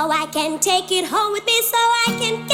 so I can take it home with me so I can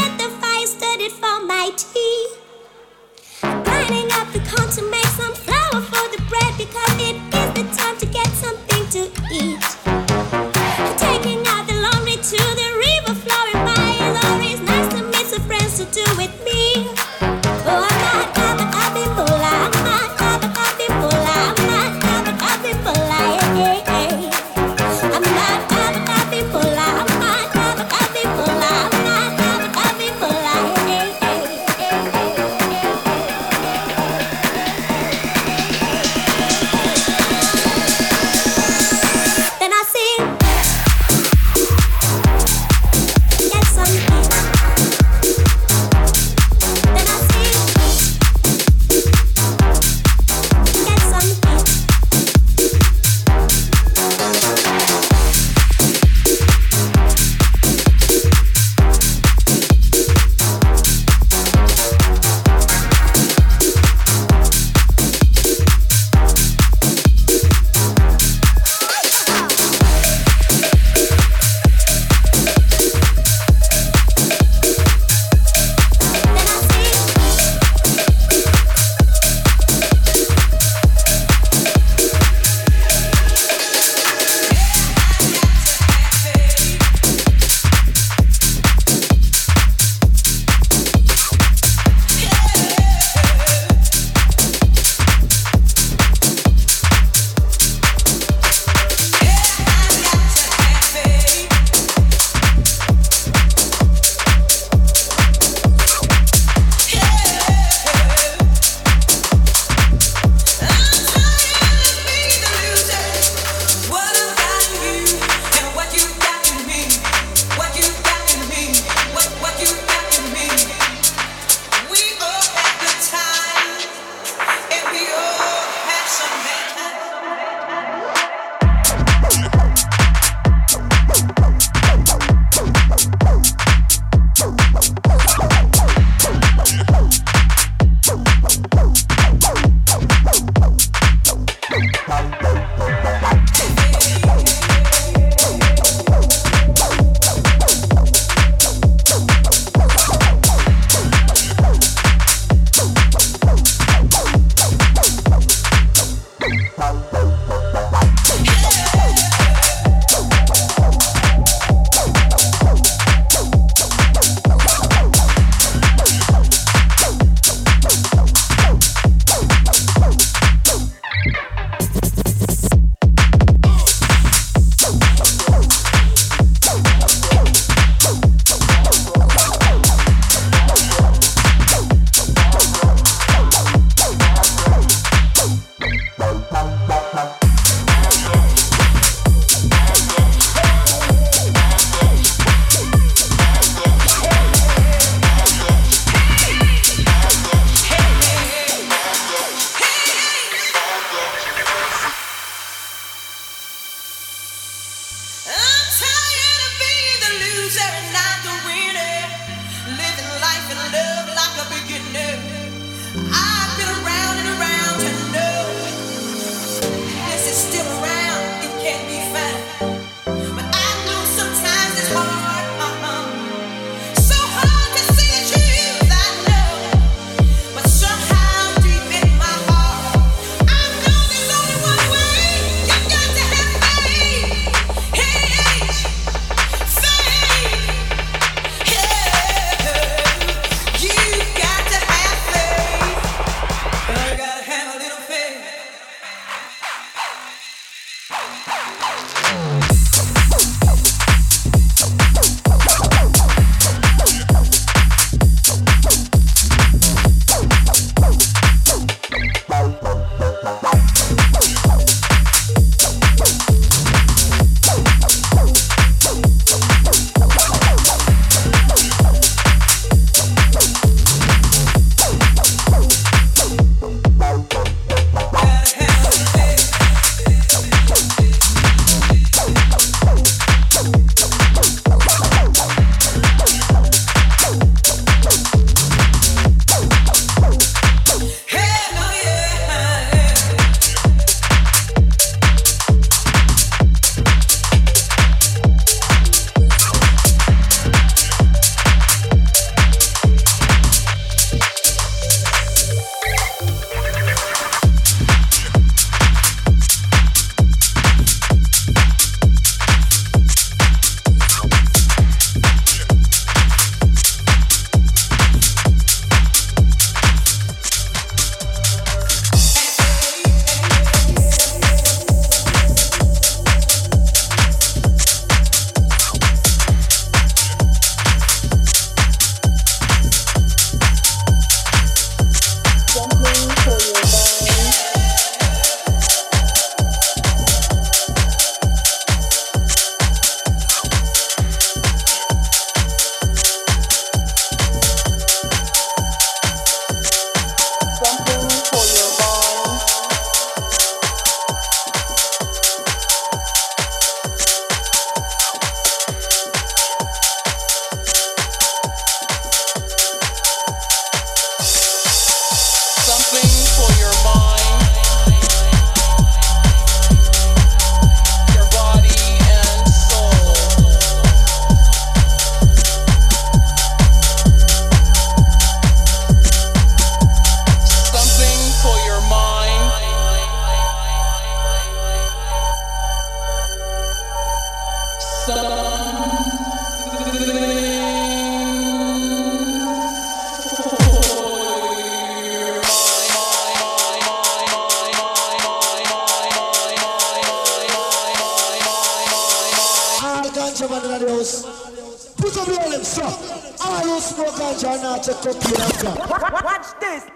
Watch this.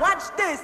Watch this.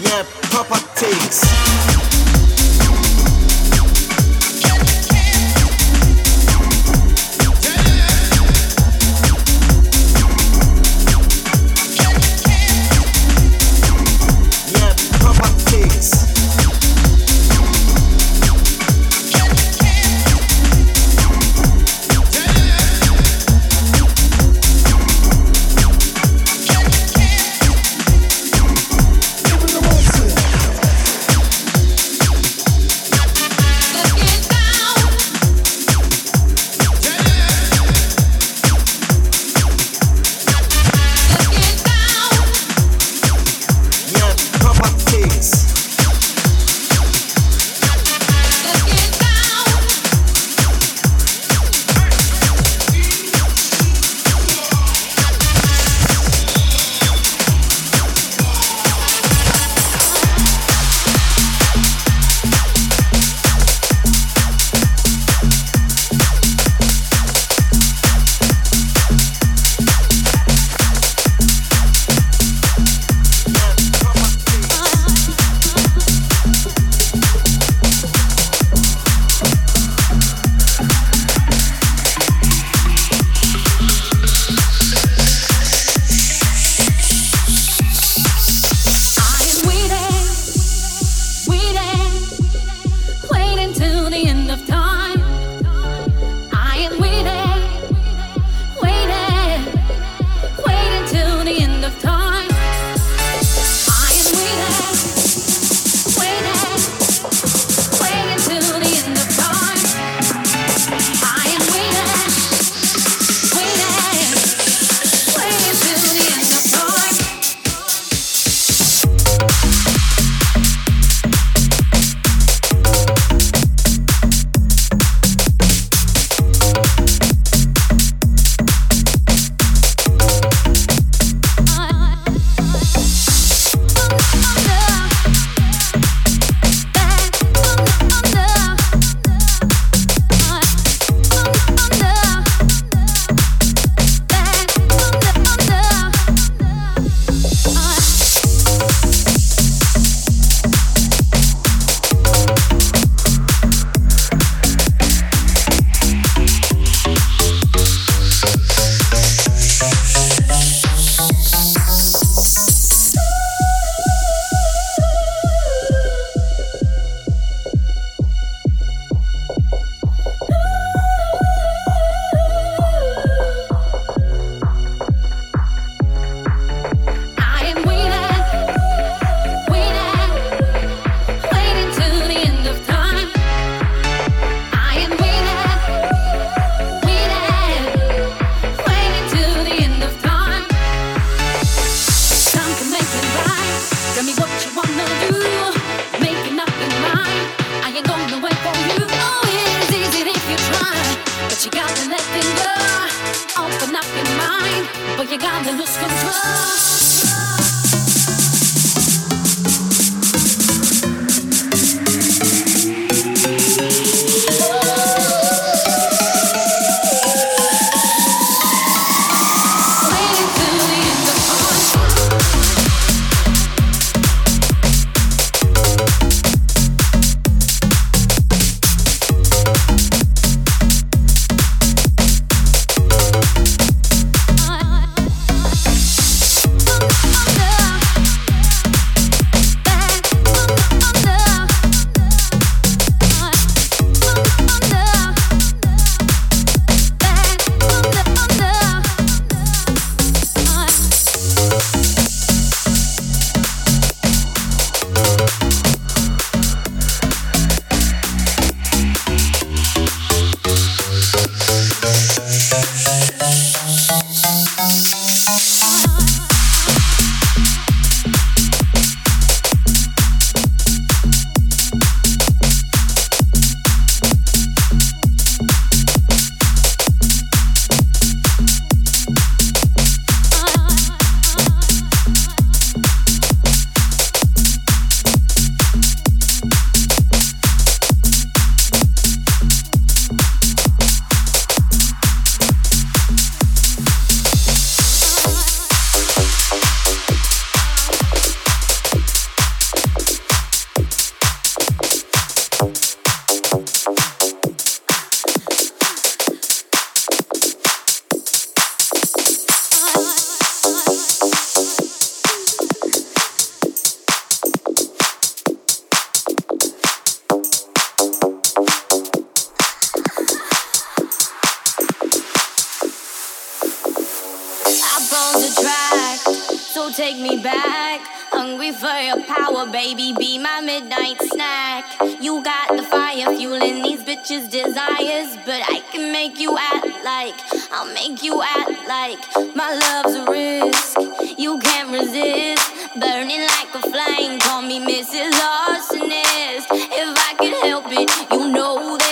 Yeah, proper takes. take me back. Hungry for your power, baby, be my midnight snack. You got the fire fueling these bitches' desires, but I can make you act like, I'll make you act like my love's a risk. You can't resist, burning like a flame. Call me Mrs. Arsonist. If I can help it, you know that.